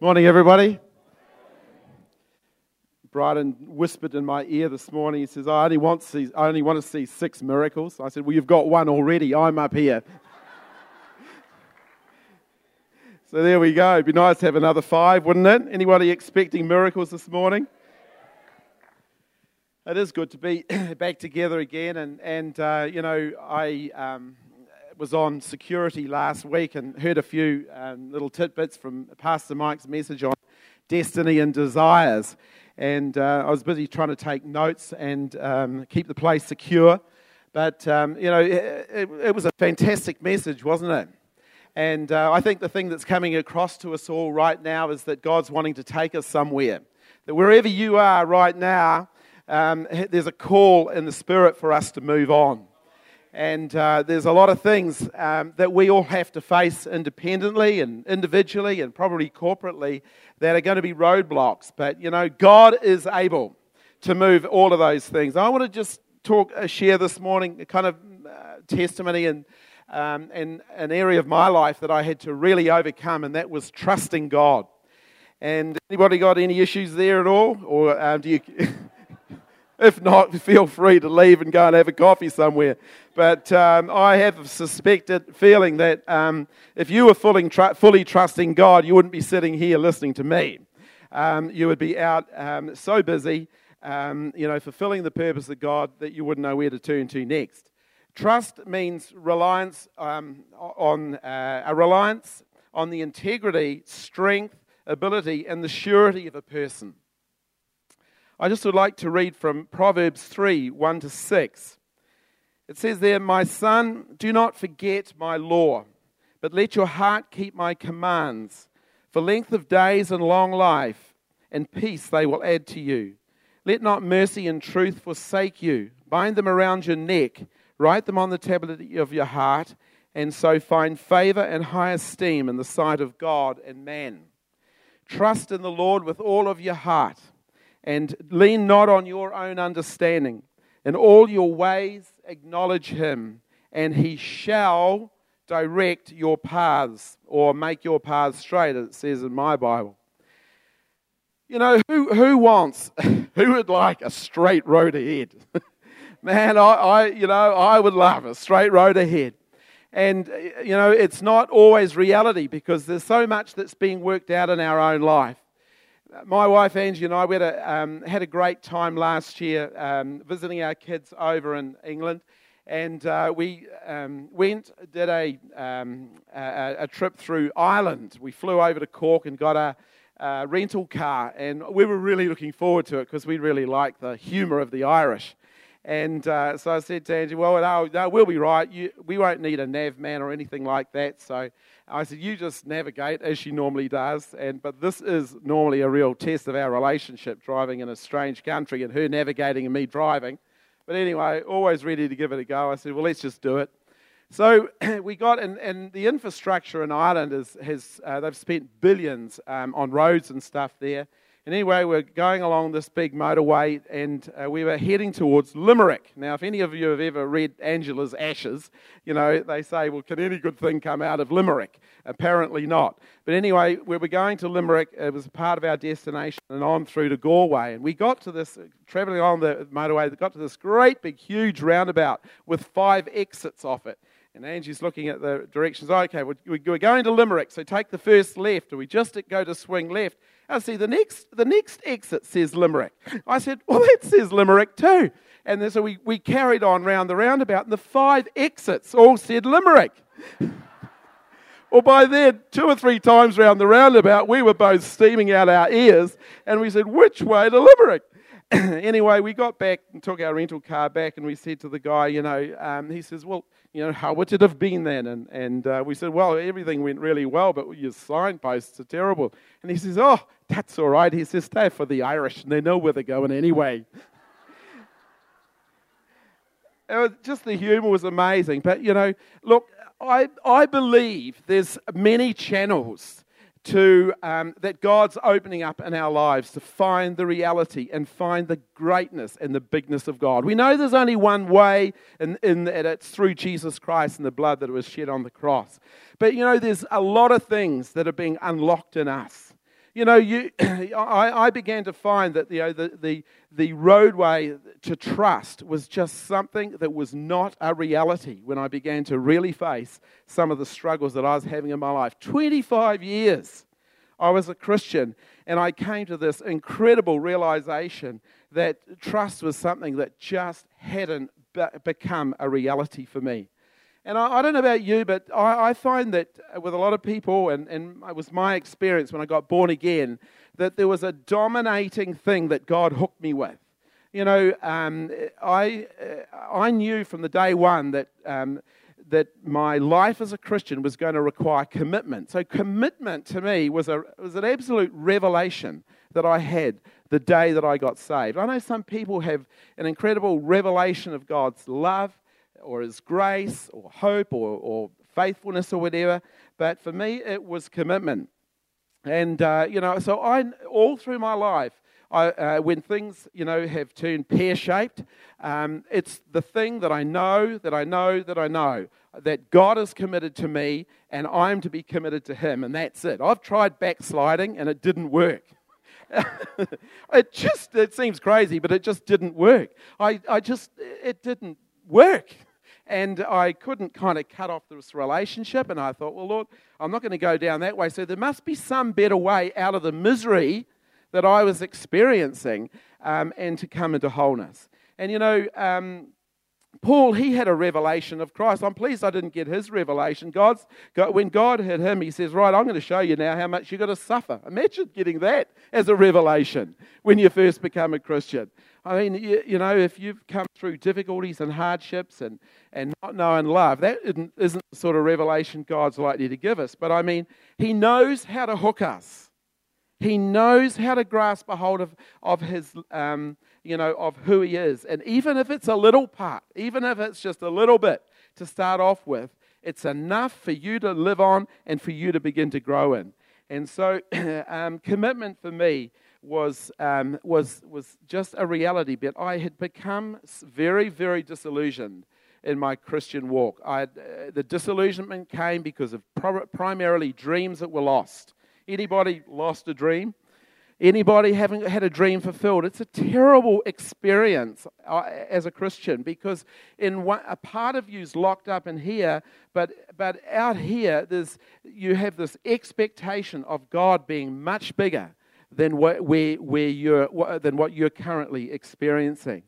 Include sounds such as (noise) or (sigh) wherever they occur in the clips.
Morning, everybody. Brighton whispered in my ear this morning. He says, I only, want to see, I only want to see six miracles. I said, Well, you've got one already. I'm up here. (laughs) so there we go. It'd be nice to have another five, wouldn't it? Anybody expecting miracles this morning? It is good to be (clears throat) back together again. And, and uh, you know, I um, was on security last week and heard a few um, little tidbits from Pastor Mike's message on destiny and desires. And uh, I was busy trying to take notes and um, keep the place secure. But, um, you know, it, it, it, was a fantastic message, wasn't it? And uh, I think the thing that's coming across to us all right now is that God's wanting to take us somewhere. That wherever you are right now, um, there's a call in the Spirit for us to move on. And uh, there's a lot of things um, that we all have to face independently and individually and probably corporately that are going to be roadblocks. But, you know, God is able to move all of those things. I want to just talk, uh, share this morning a kind of uh, testimony and, um, and an area of my life that I had to really overcome, and that was trusting God. And anybody got any issues there at all? Or um, do you. If not, (laughs) feel free to leave and go and have a coffee somewhere. But um, I have a suspected feeling that um, if you were fully, tr- fully, trusting God, you wouldn't be sitting here listening to me. Um, you would be out um, so busy, um, you know, fulfilling the purpose of God that you wouldn't know where to turn to next. Trust means reliance um, on uh, a reliance on the integrity, strength, ability, and the surety of a person. I just would like to read from Proverbs 3 1 to 6. It says there, My son, do not forget my law, but let your heart keep my commands. For length of days and long life and peace they will add to you. Let not mercy and truth forsake you. Bind them around your neck, write them on the tablet of your heart, and so find favor and high esteem in the sight of God and man. Trust in the Lord with all of your heart and lean not on your own understanding. In all your ways, acknowledge him, and he shall direct your paths or make your paths straight, as it says in my Bible. You know, who, who wants, (laughs) who would like a straight road ahead? (laughs) Man, I, I, you know, I would love a straight road ahead. And, you know, it's not always reality because there's so much that's being worked out in our own life my wife Angie and I a, um, had a great time last year um, visiting our kids over in England. And uh, we um, went, did a, um, a, a, trip through Ireland. We flew over to Cork and got a, a rental car. And we were really looking forward to it because we really like the humour of the Irish. And uh, so I said to Angie, well, no, no we'll be right. You, we won't need a nav man or anything like that. So I said, you just navigate as she normally does. And, but this is normally a real test of our relationship, driving in a strange country and her navigating and me driving. But anyway, always ready to give it a go. I said, well, let's just do it. So (clears throat) we got, and, and the infrastructure in Ireland is, has, uh, they've spent billions um, on roads and stuff there. And anyway, we're going along this big motorway and uh, we were heading towards Limerick. Now, if any of you have ever read Angela's Ashes, you know, they say, well, can any good thing come out of Limerick? Apparently not. But anyway, we were going to Limerick. It was part of our destination and on through to Galway. And we got to this, traveling along the motorway, got to this great big, huge roundabout with five exits off it. And Angie's looking at the directions. Okay, we're going to Limerick, so take the first left. And we just go to swing left. I see the next, the next exit says Limerick. I said, (laughs) well, that says Limerick too. And then, so we, we carried on round the roundabout, and the five exits all said Limerick. (laughs) well, by then, two or three times round the roundabout, we were both steaming out our ears, and we said, which way to Limerick? (clears throat) anyway, we got back and took our rental car back, and we said to the guy, you know, um, he says, well, you know, how would it have been then? And, and uh, we said, well, everything went really well, but your signposts are terrible. And he says, oh, that's all right. He says, stay for the Irish, and they know where they're going anyway. (laughs) just the humour was amazing. But, you know, look, I, I believe there's many channels to um, that God's opening up in our lives to find the reality and find the greatness and the bigness of God. We know there's only one way, and, and it's through Jesus Christ and the blood that was shed on the cross. But you know, there's a lot of things that are being unlocked in us. You know, you, (clears throat) I, I began to find that you know, the, the, the roadway to trust was just something that was not a reality when I began to really face some of the struggles that I was having in my life. 25 years I was a Christian, and I came to this incredible realization that trust was something that just hadn't be- become a reality for me. And I, I, don't know about you, but I, I, find that with a lot of people, and, and it was my experience when I got born again, that there was a dominating thing that God hooked me with. You know, um, I, I knew from the day one that, um, that my life as a Christian was going to require commitment. So, commitment to me was, a, was an absolute revelation that I had the day that I got saved. I know some people have an incredible revelation of God's love or His grace or hope or, or faithfulness or whatever. But for me, it was commitment. And, uh, you know, so I, all through my life, I, uh, when things, you know, have turned pear shaped, um, it's the thing that I know, that I know, that I know, that God is committed to me and I'm to be committed to Him, and that's it. I've tried backsliding and it didn't work. (laughs) it just, it seems crazy, but it just didn't work. I, I just, it didn't work. And I couldn't kind of cut off this relationship. And I thought, well, Lord, I'm not going to go down that way. So there must be some better way out of the misery that I was experiencing um, and to come into wholeness. And you know, um, Paul, he had a revelation of Christ. I'm pleased I didn't get his revelation. God's, God, when God hit him, he says, Right, I'm going to show you now how much you've got to suffer. Imagine getting that as a revelation when you first become a Christian. I mean, you, you know, if you've come through difficulties and hardships and, and not knowing love, that isn't, isn't the sort of revelation God's likely to give us. But I mean, He knows how to hook us. He knows how to grasp a hold of, of his, um, you know, of who he is. And even if it's a little part, even if it's just a little bit to start off with, it's enough for you to live on and for you to begin to grow in. And so, (clears throat) um, commitment for me was, um, was, was just a reality But I had become very, very disillusioned in my Christian walk. I, uh, the disillusionment came because of primarily dreams that were lost. Anybody lost a dream? Anybody haven't had a dream fulfilled? It's a terrible experience uh, as a Christian because in one, a part of you's locked up in here, but but out here, there's you have this expectation of God being much bigger than what where where you're than what you're currently experiencing,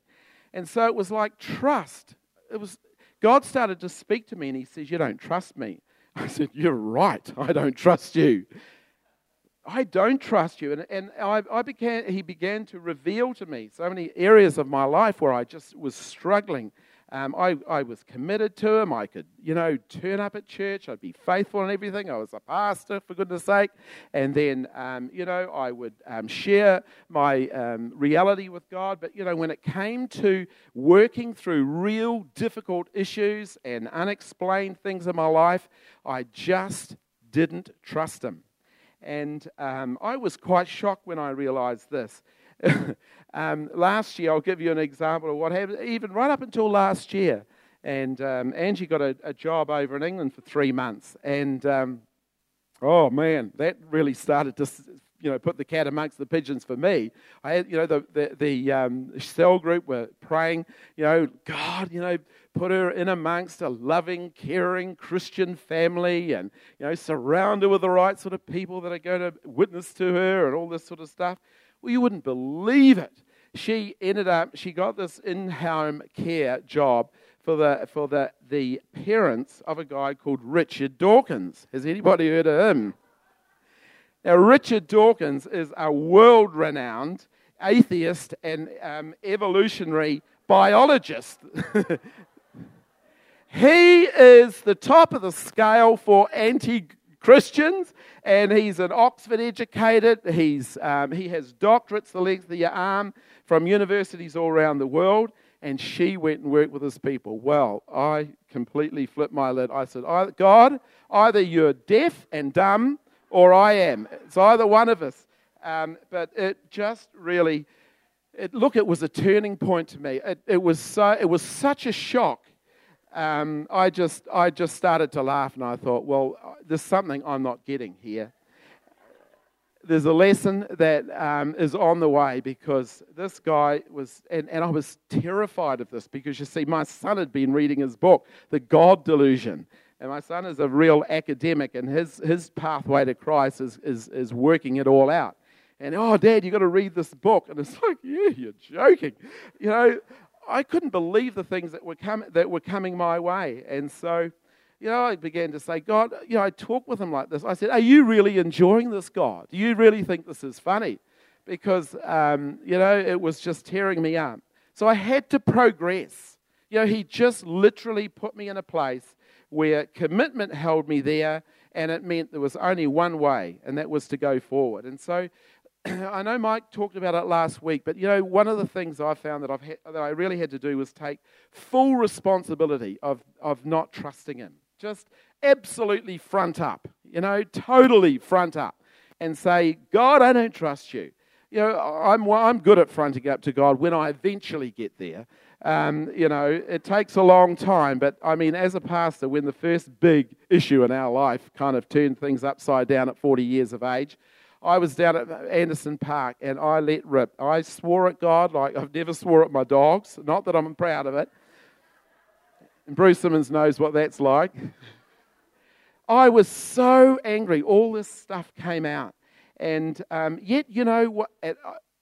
and so it was like trust. It was God started to speak to me, and He says, "You don't trust me." (laughs) I said, "You're right. I don't trust you." I don't trust you. And, and I, I, began, he began to reveal to me so many areas of my life where I just was struggling. Um, I, I was committed to him. I could, you know, turn up at church. I'd be faithful and everything. I was a pastor, for goodness sake. And then, um, you know, I would um, share my um, reality with God. But, you know, when it came to working through real difficult issues and unexplained things in my life, I just didn't trust him. And um, I was quite shocked when I realized this. (laughs) um, last year, I'll give you an example of what happened, even right up until last year. And um, Angie got a, a, job over in England for three months. And um, oh man, that really started to you know, put the cat amongst the pigeons for me. I had, you know, the, the, the um, cell group were praying, you know, God, you know, put her in amongst a loving, caring Christian family and, you know, surround her with the right sort of people that are going to witness to her and all this sort of stuff. Well, you wouldn't believe it. She ended up, she got this in home care job for the, for the, the parents of a guy called Richard Dawkins. Has anybody heard of him? Now, Richard Dawkins is a world renowned atheist and um, evolutionary biologist. (laughs) he is the top of the scale for anti Christians, and he's an Oxford educated. He's, um, he has doctorates the length of your arm from universities all around the world. And she went and worked with his people. Well, I completely flipped my lid. I said, God, either you're deaf and dumb or I am. It's either one of us. Um, but it just really, it, look, it was a turning point to me. It, it, was, so, it was such a shock. Um, I, just, I just started to laugh and I thought, well, there's something I'm not getting here there's a lesson that um, is on the way because this guy was, and, and I was terrified of this because you see, my son had been reading his book, The God Delusion. And my son is a real academic, and his, his pathway to Christ is, is, is working it all out. And, oh, Dad, you've got to read this book. And it's (laughs) like, yeah, you're joking. You know, I couldn't believe the things that were, com- that were coming my way. And so, you know, I began to say, God, you know, I talk with him like this. I said, Are you really enjoying this, God? Do you really think this is funny? Because, um, you know, it was just tearing me up. So I had to progress. You know, he just literally put me in a place where commitment held me there, and it meant there was only one way, and that was to go forward. And so (clears throat) I know Mike talked about it last week, but you know, one of the things I found that, I've that I really had to do was take full responsibility of, of not trusting him just absolutely front up, you know, totally front up and say, God, I don't trust you. You know, I'm, I'm good at fronting up to God when I eventually get there. Um, you know, it takes a long time, but I mean, as a pastor, when the first big issue in our life kind of turned things upside down at 40 years of age, I was down at Anderson Park and I let rip. I swore at God like I've never swore at my dogs. Not that I'm proud of it. And Bruce Simmons knows what that's like. I was so angry. All this stuff came out. And um, yet, you know, what,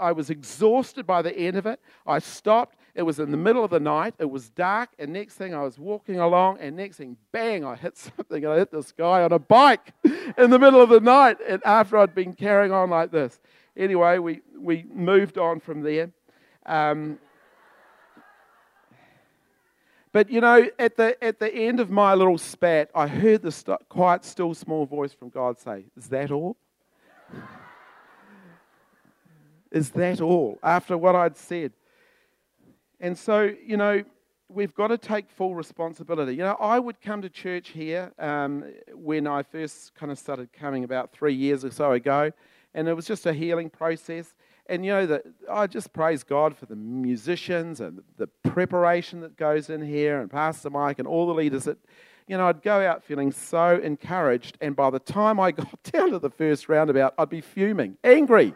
I was exhausted by the end of it. I stopped. It was in the middle of the night. It was dark. And next thing, I was walking along. And next thing, bang, I hit (laughs) something. I hit this guy on a bike (laughs) in the middle of the night. And after I'd been carrying on like this. Anyway, we, we moved on from there. Um, but you know, at the, at the end of my little spat, I heard the st- quiet, still, small voice from God say, Is that all? (laughs) Is that all? After what I'd said. And so, you know, we've got to take full responsibility. You know, I would come to church here um, when I first kind of started coming about three years or so ago, and it was just a healing process and you know I just praise God for the musicians and the preparation that goes in here, and Pastor Mike and all the leaders that, you know, I'd go out feeling so encouraged, and by the time I (laughs) got down to the first roundabout, I'd be fuming, angry.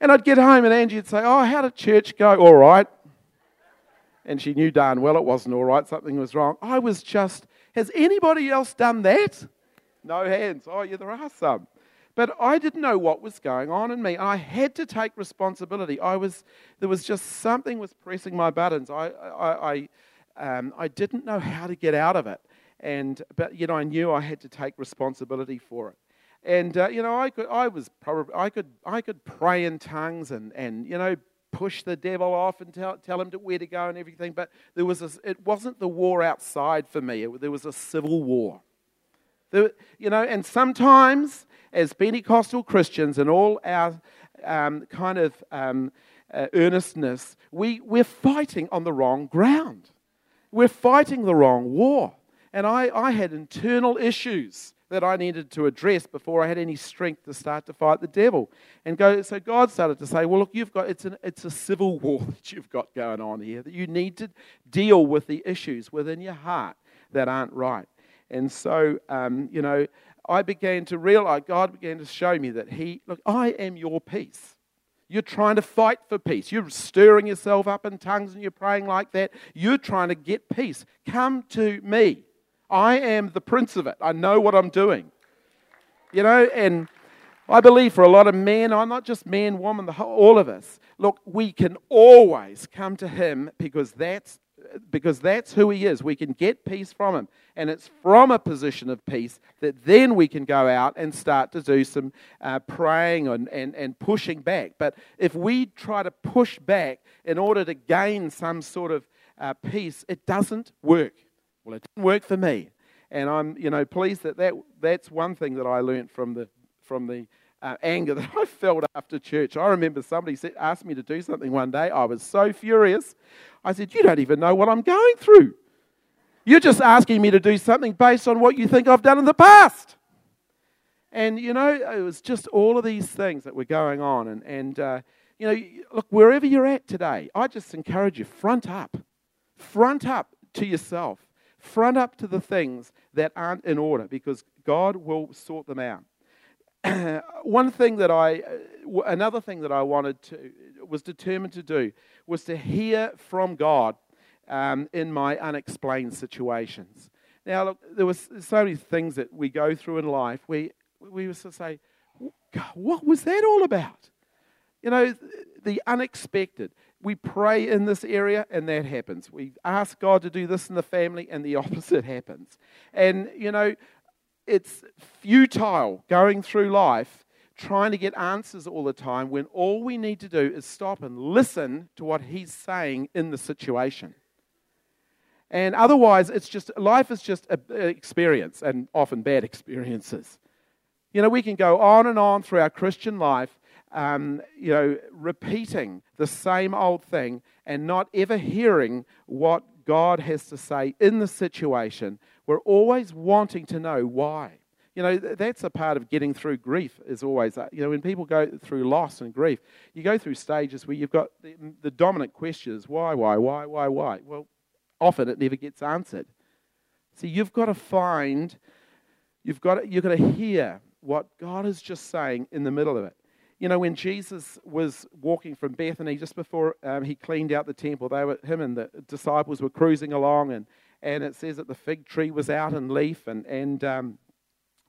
And I'd get home, and Angie would say, "Oh, how did church go? All right." And she knew darn well it wasn't all right. Something was wrong. I was just, has anybody else done that? No hands. Oh, yeah, there are some. But I didn't know what was going on in me. I had to take responsibility. I was, there was just something was pressing my buttons. I, I, I, um, I didn't know how to get out of it. And, but, you know, I knew I had to take responsibility for it. And, uh, you know, I could, I was probably, I could, I could pray in tongues and, and, you know, push the devil off and tell, tell him to, where to go and everything. But there was a, it wasn't the war outside for me. It, there was a civil war. There, you know, and sometimes as Pentecostal Christians and all our um, kind of um, uh, earnestness, we, we're fighting on the wrong ground. We're fighting the wrong war. And I, I had internal issues that I needed to address before I had any strength to start to fight the devil. And go, so God started to say, well, look, you've got, it's, an, it's a civil (laughs) war that you've got going on here, that you need to deal with the issues within your heart that aren't right. And so, um, you know, I began to realize, God began to show me that He, look, I am your peace. You're trying to fight for peace. You're stirring yourself up in tongues and you're praying like that. You're trying to get peace. Come to me. I am the prince of it. I know what I'm doing. You know, and I believe for a lot of men, I'm not just man, woman, whole, all of us. Look, we can always come to Him because that's because that's who he is. We can get peace from him. And it's from a position of peace that then we can go out and start to do some uh, praying and, and, and pushing back. But if we try to push back in order to gain some sort of uh, peace, it doesn't work. Well, it didn't work for me. And I'm, you know, pleased that, that that's one thing that I learned from the, from the uh, anger (laughs) that I felt after church. I remember somebody said, asked me to do something one day. I was so furious. I said, You don't even know what I'm going through. You're just asking me to do something based on what you think I've done in the past. And, you know, it was just all of these things that were going on. And, and uh, you know, look, wherever you're at today, I just encourage you front up. Front up to yourself. Front up to the things that aren't in order because God will sort them out. (clears throat) One thing that I, uh, another thing that I wanted to, was determined to do was to hear from God um, in my unexplained situations. Now, look, there was so many things that we go through in life. We we used to say, "What was that all about?" You know, the unexpected. We pray in this area, and that happens. We ask God to do this in the family, and the (laughs) opposite happens. And you know, it's futile going through life trying to get answers all the time when all we need to do is stop and listen to what He's saying in the situation. And otherwise, it's just life is just an experience, and often bad (laughs) experiences. You know, we can go on and on through our Christian life, um, you know, repeating the same old thing and not ever hearing what God has to say in the situation. We're always wanting to know why. You know, that's a part of getting through grief, is always, uh, you know, when people go through loss and grief, you go through stages where you've got the, the dominant question is why, why, why, why, why? Well, often it never gets answered. See, you've got to find, you've got to, you've got to hear what God is just saying in the middle of it. You know, when Jesus was walking from Bethany just before um, he cleaned out the temple, they were, him and the disciples were cruising along, and, and it says that the fig tree was out in leaf, and, and um,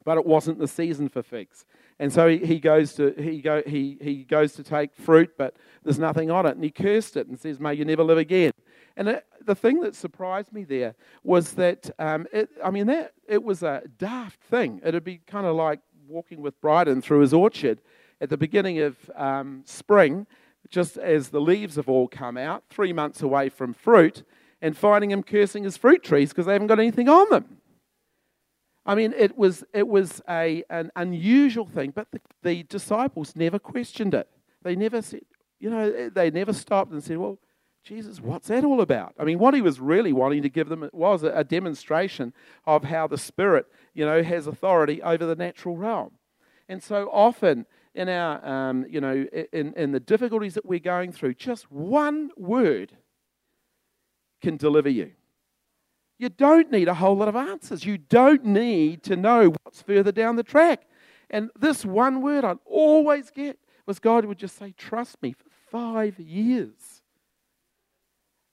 but it wasn't the season for figs. And so he, he, goes to, he, go, he, he goes to take fruit, but there's nothing on it. And he cursed it and says, May you never live again. And it, the thing that surprised me there was that, um, it, I mean, that, it was a daft thing. It'd be kind of like walking with Bryden through his orchard at the beginning of um, spring, just as the leaves have all come out, three months away from fruit, and finding him cursing his fruit trees because they haven't got anything on them. I mean, it was, it was a, an unusual thing, but the, the disciples never questioned it. They never said, you know, they never stopped and said, well, Jesus, what's that all about? I mean, what he was really wanting to give them was a, demonstration of how the Spirit, you know, has authority over the natural realm. And so often in our, um, you know, in, in the difficulties that we're going through, just one word can deliver you. You don't need a whole lot of answers. You don't need to know what's further down the track. And this one word I'd always get was God would just say, Trust me, for five years.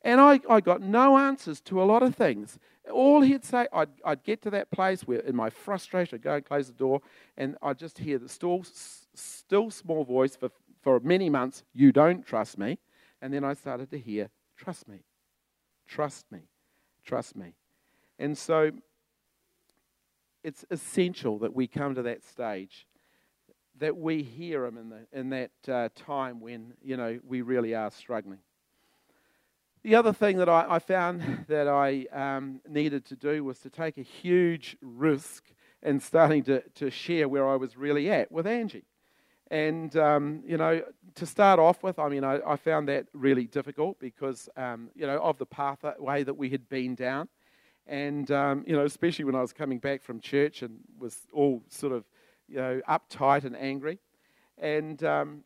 And I, I got no answers to a lot of things. All he'd say, I'd, I'd get to that place where, in my frustration, I'd go and close the door, and I'd just hear the still, still small voice for, for many months, You don't trust me. And then I started to hear, Trust me, trust me, trust me. And so it's essential that we come to that stage, that we hear him in, the, in that uh, time when, you know, we really are struggling. The other thing that I, I found that I um, needed to do was to take a huge risk in starting to, to share where I was really at with Angie. And, um, you know, to start off with, I mean, I, I found that really difficult because, um, you know, of the pathway that we had been down. And, um, you know, especially when I was coming back from church and was all sort of, you know, uptight and angry. And, um,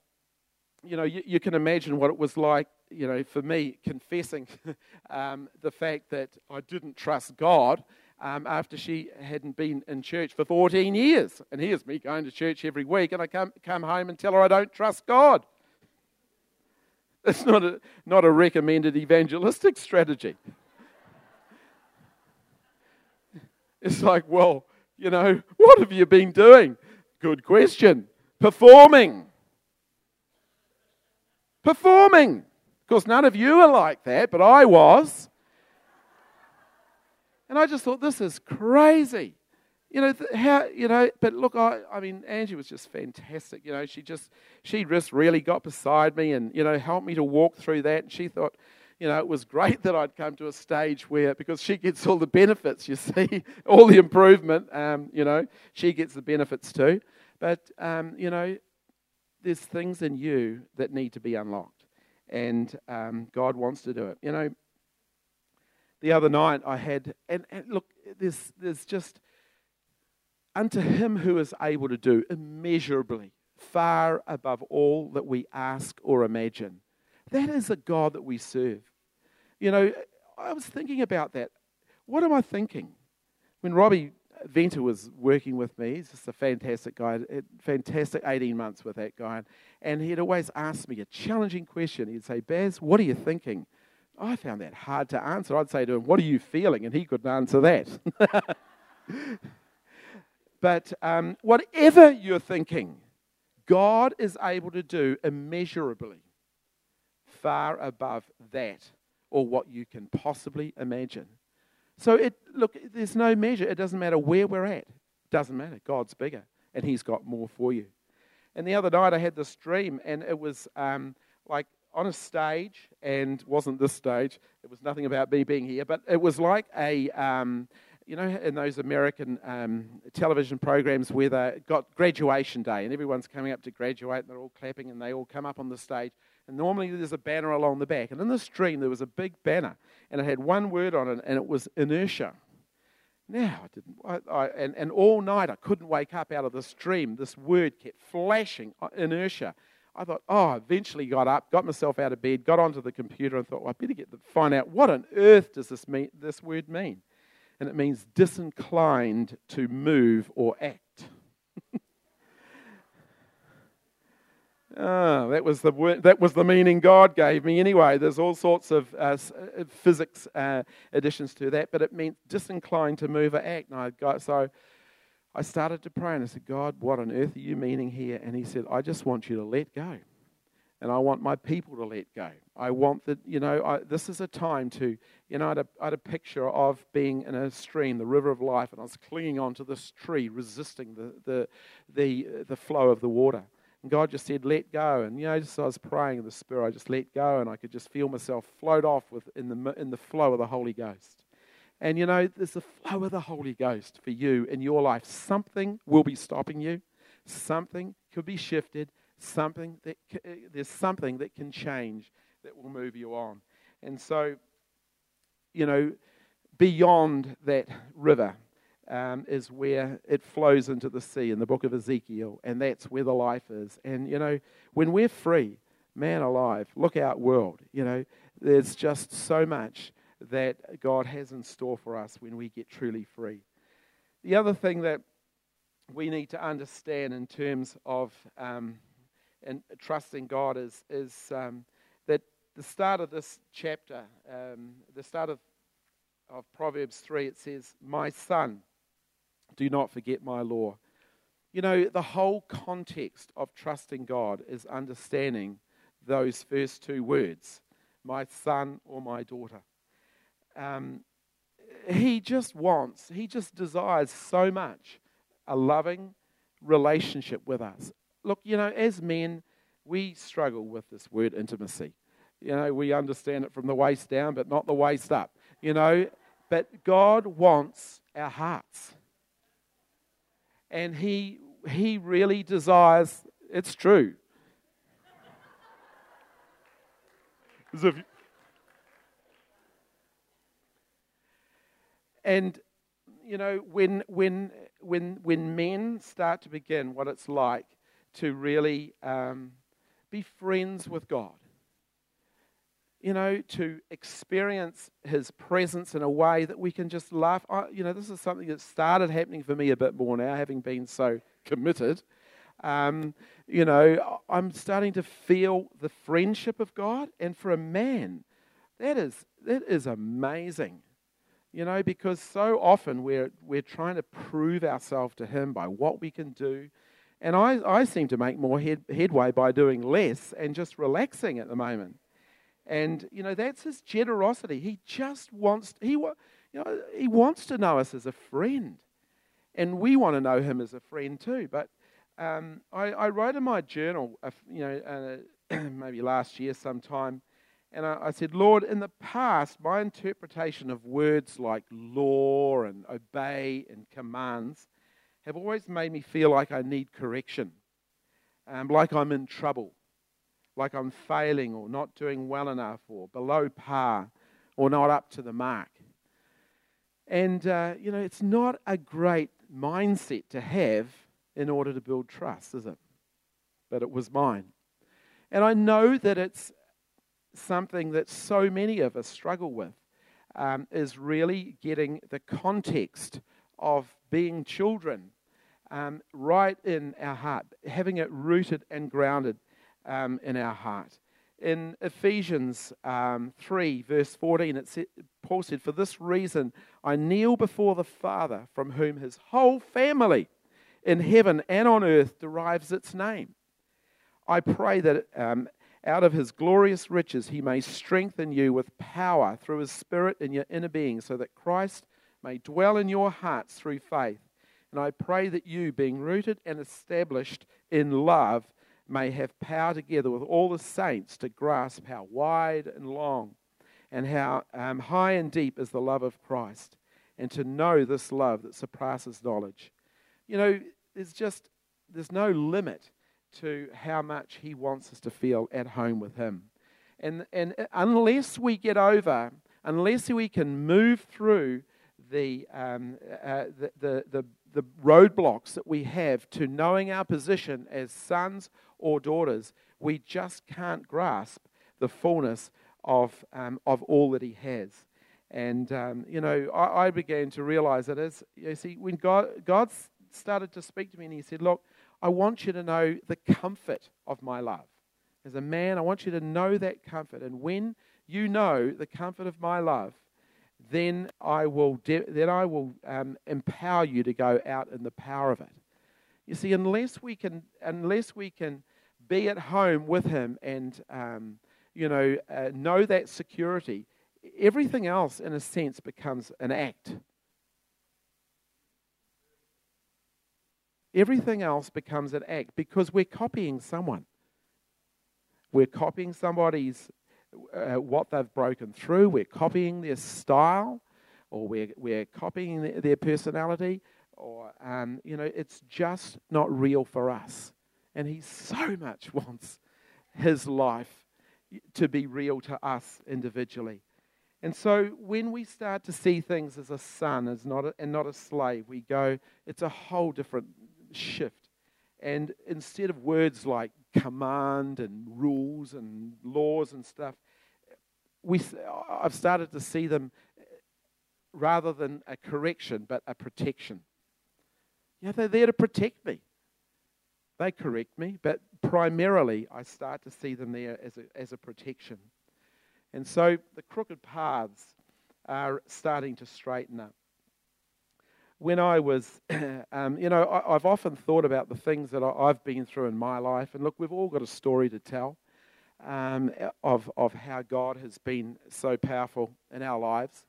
you know, you, you, can imagine what it was like you know, for me, confessing (laughs) um, the fact that I didn't trust God um, after she hadn't been in church for 14 years. And here's me going to church every week, and I come, come home and tell her I don't trust God. (laughs) It's not a, not a recommended evangelistic strategy. (laughs) It's like, well, you know, what have you been doing? Good question. Performing. Performing. Of course, none of you are like that, but I was. And I just thought, this is crazy. You know, how, you know, but look, I, I mean, Angie was just fantastic. You know, she just, she just really got beside me and, you know, helped me to walk through that. And she thought, you know, it was great (laughs) that I'd come to a stage where, because she gets all the benefits, you (laughs) see, all the improvement, um, you know, she gets the benefits too. But, um, you know, there's things in you that need to be unlocked and um, God wants to do it. You know, the other night I had, and, and look, there's, there's just unto him who is able to do immeasurably, far above all that we ask or imagine. That is a God that we serve. You know, I was thinking about that. What am I thinking? When Robbie Venter was working with me, he's just a fantastic guy, fantastic 18 months with that guy. And he'd always ask me a challenging question. He'd say, Baz, what are you thinking? I found that hard to answer. I'd say to him, What are you feeling? And he couldn't answer that. (laughs) but um, whatever you're thinking, God is able to do immeasurably far above that or what you can possibly imagine. So it look, there's no measure. It doesn't matter where we're at. It doesn't matter. God's bigger, and He's got more for you. And the other night I had this dream, and it was um, like on a stage, and wasn't this stage. It was nothing about me being here, but it was like a um, you know, in those American um, television programs where they got graduation day and everyone's coming up to graduate and they're all clapping and they all come up on the stage. And normally there's a banner along the back. And in this dream, there was a big banner and it had one word on it and it was inertia. Now, I didn't, I, I, and, and all night I couldn't wake up out of this dream. This word kept flashing uh, inertia. I thought, oh, I eventually got up, got myself out of bed, got onto the computer, and thought, well, I better get to find out what on earth does this mean, this word mean and it means disinclined to move or act. (laughs) Ah, that was the word, that was the meaning God gave me. Anyway, there's all sorts of uh, uh, physics uh, additions to that, but it meant disinclined to move or act. And I got so I started to pray and I said, God, what on earth are you meaning here? And He said, I just want you to let go and I want my people to let go. I want that, you know, I, this is a time to, you know, I had, a, I had, a picture of being in a stream, the river of life, and I was clinging onto this tree, resisting the, the, the, the flow of the water. And God just said, let go. And, you know, just I was praying in the Spirit, I just let go, and I could just feel myself float off with, in, the, in the flow of the Holy Ghost. And, you know, there's a flow of the Holy Ghost for you in your life. Something will be stopping you, something could be shifted, something that uh, there's something that can change that will move you on. And so, you know, beyond that river um, is where it flows into the sea in the book of Ezekiel, and that's where the life is. And you know, when we're free, man alive, look out, world. You know, there's just so much that God has in store for us when we get truly free. The other thing that we need to understand in terms of um, trusting God is, is um, that the start of this chapter, um, the start of, of Proverbs 3, it says, My son, do not forget my law. You know, the whole context of trusting God is understanding those first two words, my son or my daughter. Um, he just wants, he just desires so much a loving relationship with us, look, you know, as men, we struggle with this word intimacy. You know, we understand it from the waist down, but not the waist up. You know, but God wants our hearts. And He, he really desires, it's true. As if and you know when when when when men start to begin what it's like to really um, be friends with God. You know, to experience His presence in a way that we can just laugh. I, you know, this is something that started happening for me a bit more now, having been so committed. Um, you know, I'm starting to feel the friendship of God, and for a man, that is that is amazing. You know, because so often we're we're trying to prove ourselves to Him by what we can do, and I, I seem to make more head, headway by doing less and just relaxing at the moment. And, you know, that's his generosity. He just wants, he, you know, he wants to know us as a friend. And we want to know him as a friend too. But um, I, I, wrote in my journal, you know, uh, (clears throat) maybe last year sometime, and I, I, said, Lord, in the past, my interpretation of words like law and obey and commands have always made me feel like I need correction, um, like I'm in trouble, like I'm failing or not doing well enough or below par or not up to the mark. And, uh, you know, it's not a great mindset to have in order to build trust, is it? But it was mine. And I know that it's something that so many of us struggle with um, is really getting the context of being children um, right in our heart, having it rooted and grounded um, in our heart. In Ephesians um, 3, verse 14, it said, Paul said, For this reason I kneel before the Father, from whom his whole family in heaven and on earth derives its name. I pray that um, out of his glorious riches he may strengthen you with power through his Spirit in your inner being, so that Christ may dwell in your hearts through faith. And I pray that you, being rooted and established in love, may have power together with all the saints to grasp how wide and long and how um, high and deep is the love of Christ, and to know this love that surpasses knowledge. You know, there's just there's no limit to how much He wants us to feel at home with Him, and and unless we get over, unless we can move through the um, uh, the, the, the the roadblocks that we have to knowing our position as sons or daughters, we just can't grasp the fullness of, um, of all that He has. And, um, you know, I, I, began to realize that as, you see, when God, God started to speak to me and He said, Look, I want you to know the comfort of my love. As a man, I want you to know that comfort. And when you know the comfort of my love, then I will, de- then I will um, empower you to go out in the power of it. You see, unless we can, unless we can be at home with Him and um, you know uh, know that security, everything else, in a sense, becomes an act. Everything else becomes an act because we're copying someone. We're copying somebody's uh, what they've broken through. We're copying their style, or we're, we're copying their, their personality, or, um, you know, it's just not real for us. And He so (laughs) much wants His life to be real to us individually. And so when we start to see things as a son as not a, and not a slave, we go, it's a whole different shift. And instead of words like command and rules and laws and stuff, we, I've started to see them rather than a correction, but a protection. Yeah, they're there to protect me. They correct me, but primarily I start to see them there as a, as a protection. And so the crooked paths are starting to straighten up. When I was, (clears throat) um, you know, I, have often thought about the things that I, have been through in my life. And look, we've all got a story to tell um, of, of how God has been so powerful in our lives.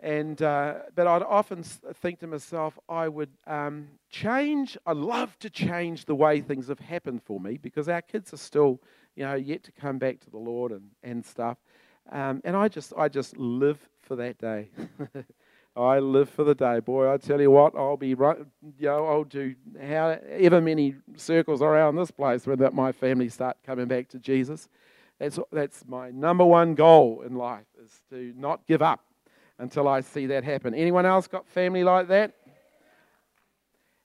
And, uh, but I'd often think to myself, I would um, change, I love to change the way things have happened for me because our kids are still, you know, yet to come back to the Lord and, and stuff. Um, and I just, I just live for that day. (laughs) I live for the day, boy. I tell you what, I'll be right. You know, I'll do however many circles around this place when my family start coming back to Jesus. That's that's my number one goal in life is to not give up until I see that happen. Anyone else got family like that?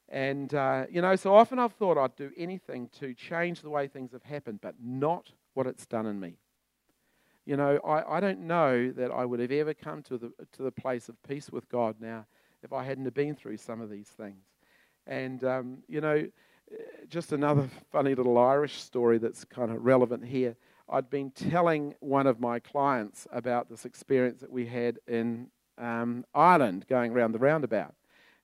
And uh, you know, so often I've thought I'd do anything to change the way things have happened, but not what it's done in me. You know, I, I don't know that I would have ever come to the, to the place of peace with God now if I hadn't have been through some of these things. And, um, you know, just another funny little Irish story that's kind of relevant here. I'd been telling one of my clients about this experience that we had in um, Ireland going around the roundabout.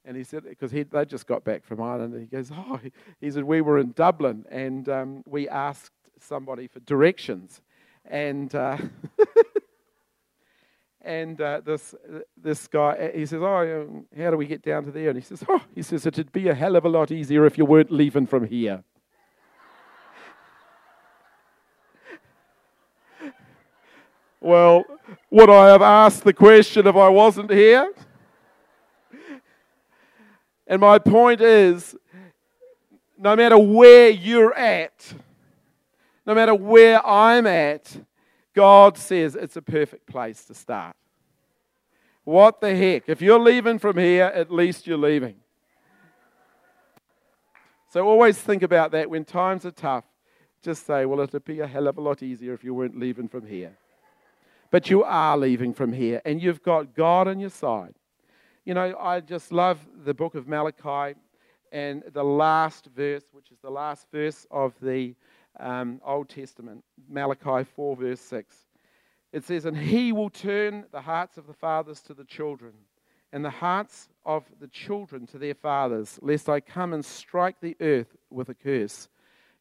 And he said, because they just got back from Ireland, and he goes, Oh, he said, we were in Dublin and um, we asked somebody for directions and uh, (laughs) and uh, this this guy he says, "Oh, how do we get down to there?" And he says, "Oh, he says it'd be a hell of a lot easier if you weren't leaving from here." (laughs) well, would I have asked the question if I wasn't here? And my point is, no matter where you're at no matter where I'm at, God says it's a perfect place to start. What the heck? If you're leaving from here, at least you're leaving. So always think about that when times are tough. Just say, well, it'd be a hell of a lot easier if you weren't leaving from here. But you are leaving from here, and you've got God on your side. You know, I just love the book of Malachi and the last verse, which is the last verse of the um, Old Testament, Malachi 4, verse 6. It says, And he will turn the hearts of the fathers to the children, and the hearts of the children to their fathers, lest I come and strike the earth with a curse.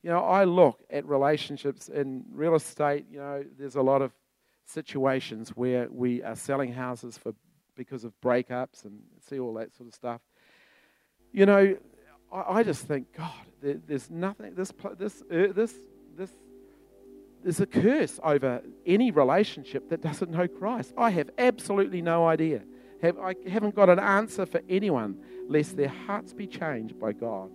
You know, I look at relationships in real estate, you know, there's a lot of situations where we are selling houses for because of breakups and see all that sort of stuff. You know, I, I just think, God, there, there's nothing. This this uh, this this there's a curse over any relationship that doesn't know Christ. I have absolutely no idea. Have, I haven't got an answer for anyone lest their hearts be changed by God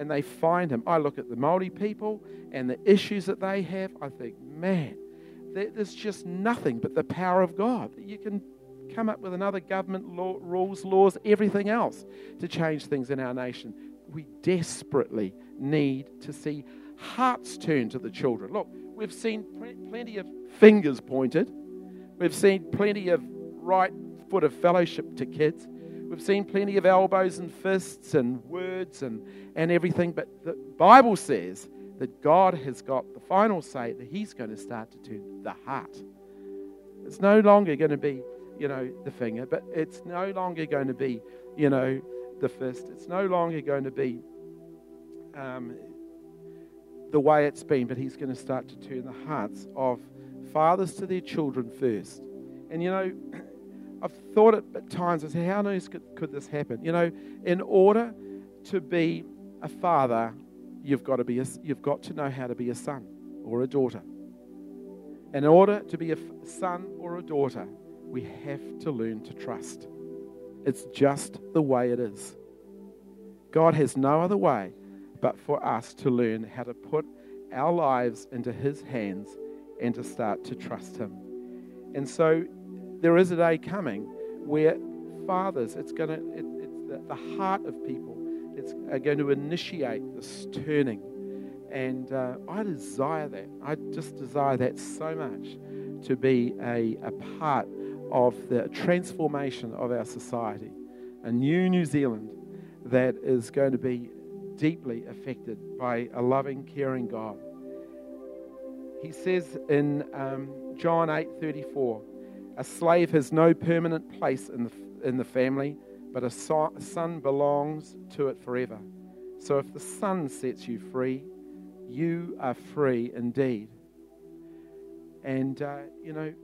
and they find Him. I look at the Maori people and the issues that they have. I think, man, there's just nothing but the power of God. You can come up with another government law, rules, laws, everything else to change things in our nation. We desperately need to see hearts turn to the children. Look, we've seen plenty of fingers pointed, we've seen plenty of right foot of fellowship to kids. We've seen plenty of elbows and fists and words and, and everything, but the Bible says that God has got the final say that He's going to start to turn the heart. It's no longer going to be you know, the finger, but it's no longer going to be, you know, the fist. It's no longer going to be um, the way it's been, but he's going to start to turn the hearts of fathers to their children first. And, you know, (clears throat) I've thought it at times, I said, how on earth could, could this happen? You know, in order to be a father, you've got to be a, you've got to know how to be a son or a daughter. In order to be a son or a daughter, we have to learn to trust. It's just the way it is. God has no other way but for us to learn how to put our lives into His hands and to start to trust Him. And so there is a day coming where fathers, it's going to, it, it's the, the, heart of people, it's going to initiate this turning. And uh, I desire that. I just desire that so much to be a, a part of the transformation of our society, a new New Zealand that is going to be deeply affected by a loving, caring God. He says in um, John 8:34, "A slave has no permanent place in the in the family, but a son belongs to it forever. So if the son sets you free, you are free indeed." And uh, you know,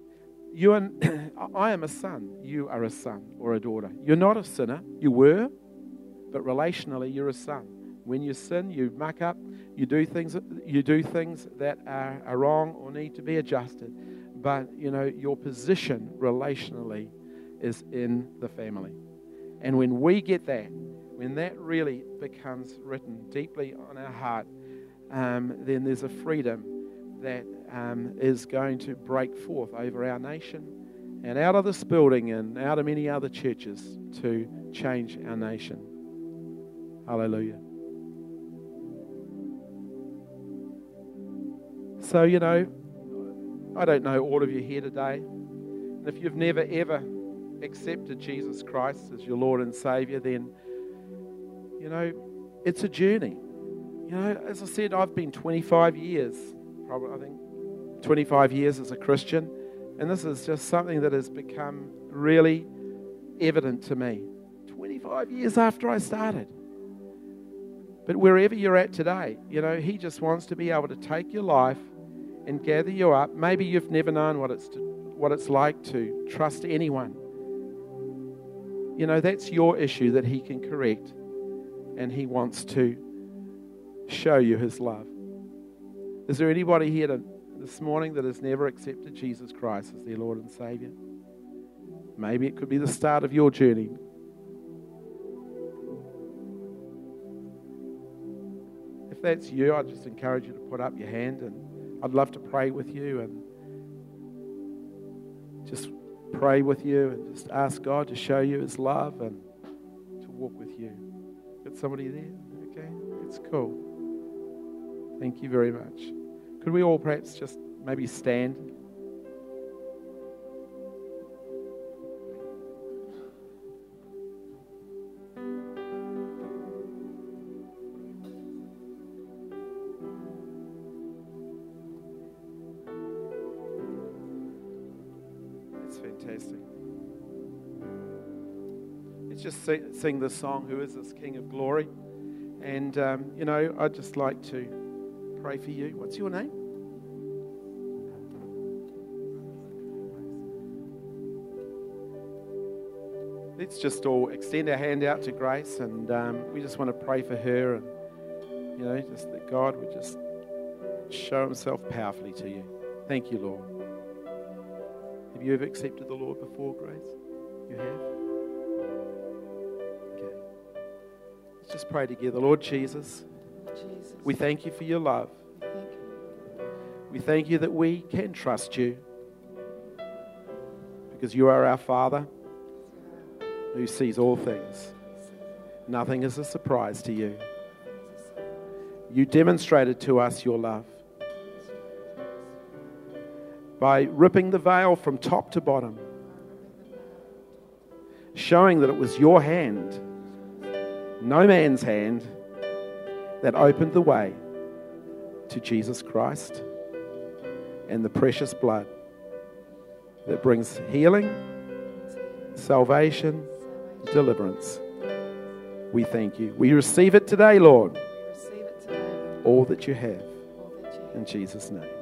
you and (clears throat) I am a son. You are a son or a daughter. You're not a sinner. You were, but relationally, you're a son. When you sin, you muck up. You do things. You do things that are, are wrong or need to be adjusted. But you know your position relationally is in the family. And when we get that, when that really becomes written deeply on our heart, um, then there's a freedom that um, is going to break forth over our nation and out of this building and out of many other churches to change our nation. Hallelujah. So, you know, I don't know all of you here today. And if you've never ever accepted Jesus Christ as your Lord and Savior, then, you know, it's a journey. You know, as I said, I've been 25 years, probably, I think, 25 years as a Christian, and this is just something that has become really evident to me. 25 years after I started. But wherever you're at today, you know, He just wants to be able to take your life and gather you up. Maybe you've never known what it's, to, what it's like to trust anyone. You know, that's your issue that He can correct, and He wants to show you His love. Is there anybody here to this morning that has never accepted Jesus Christ as their Lord and Savior. Maybe it could be the start of your journey. If that's you, I just encourage you to put up your hand and I'd love to pray with you and just pray with you and just ask God to show you His love and to walk with you. Got somebody there? Okay, That's cool. Thank you very much. Could we all perhaps just maybe stand? That's fantastic. Let's just sing, this song, Who is this King of Glory? And, um, you know, I'd just like to pray for you. What's your name? Let's just all extend our hand out to Grace, and um, we just want to pray for her, and you know, just that God would just show Himself powerfully to you. Thank you, Lord. Have you ever accepted the Lord before, Grace? You have. Okay. Let's just pray together, Lord Jesus. Jesus. We thank you for your love. Thank you. We thank you that we can trust you because you are our Father who sees all things. Nothing is a surprise to you. You demonstrated to us your love by ripping the veil from top to bottom, showing that it was your hand, no man's hand, that opened the way to Jesus Christ and the precious blood that brings healing, salvation, deliverance. We thank you. We receive it today, Lord, We receive it today, Lord, all that you have. all that you have. In Jesus' name.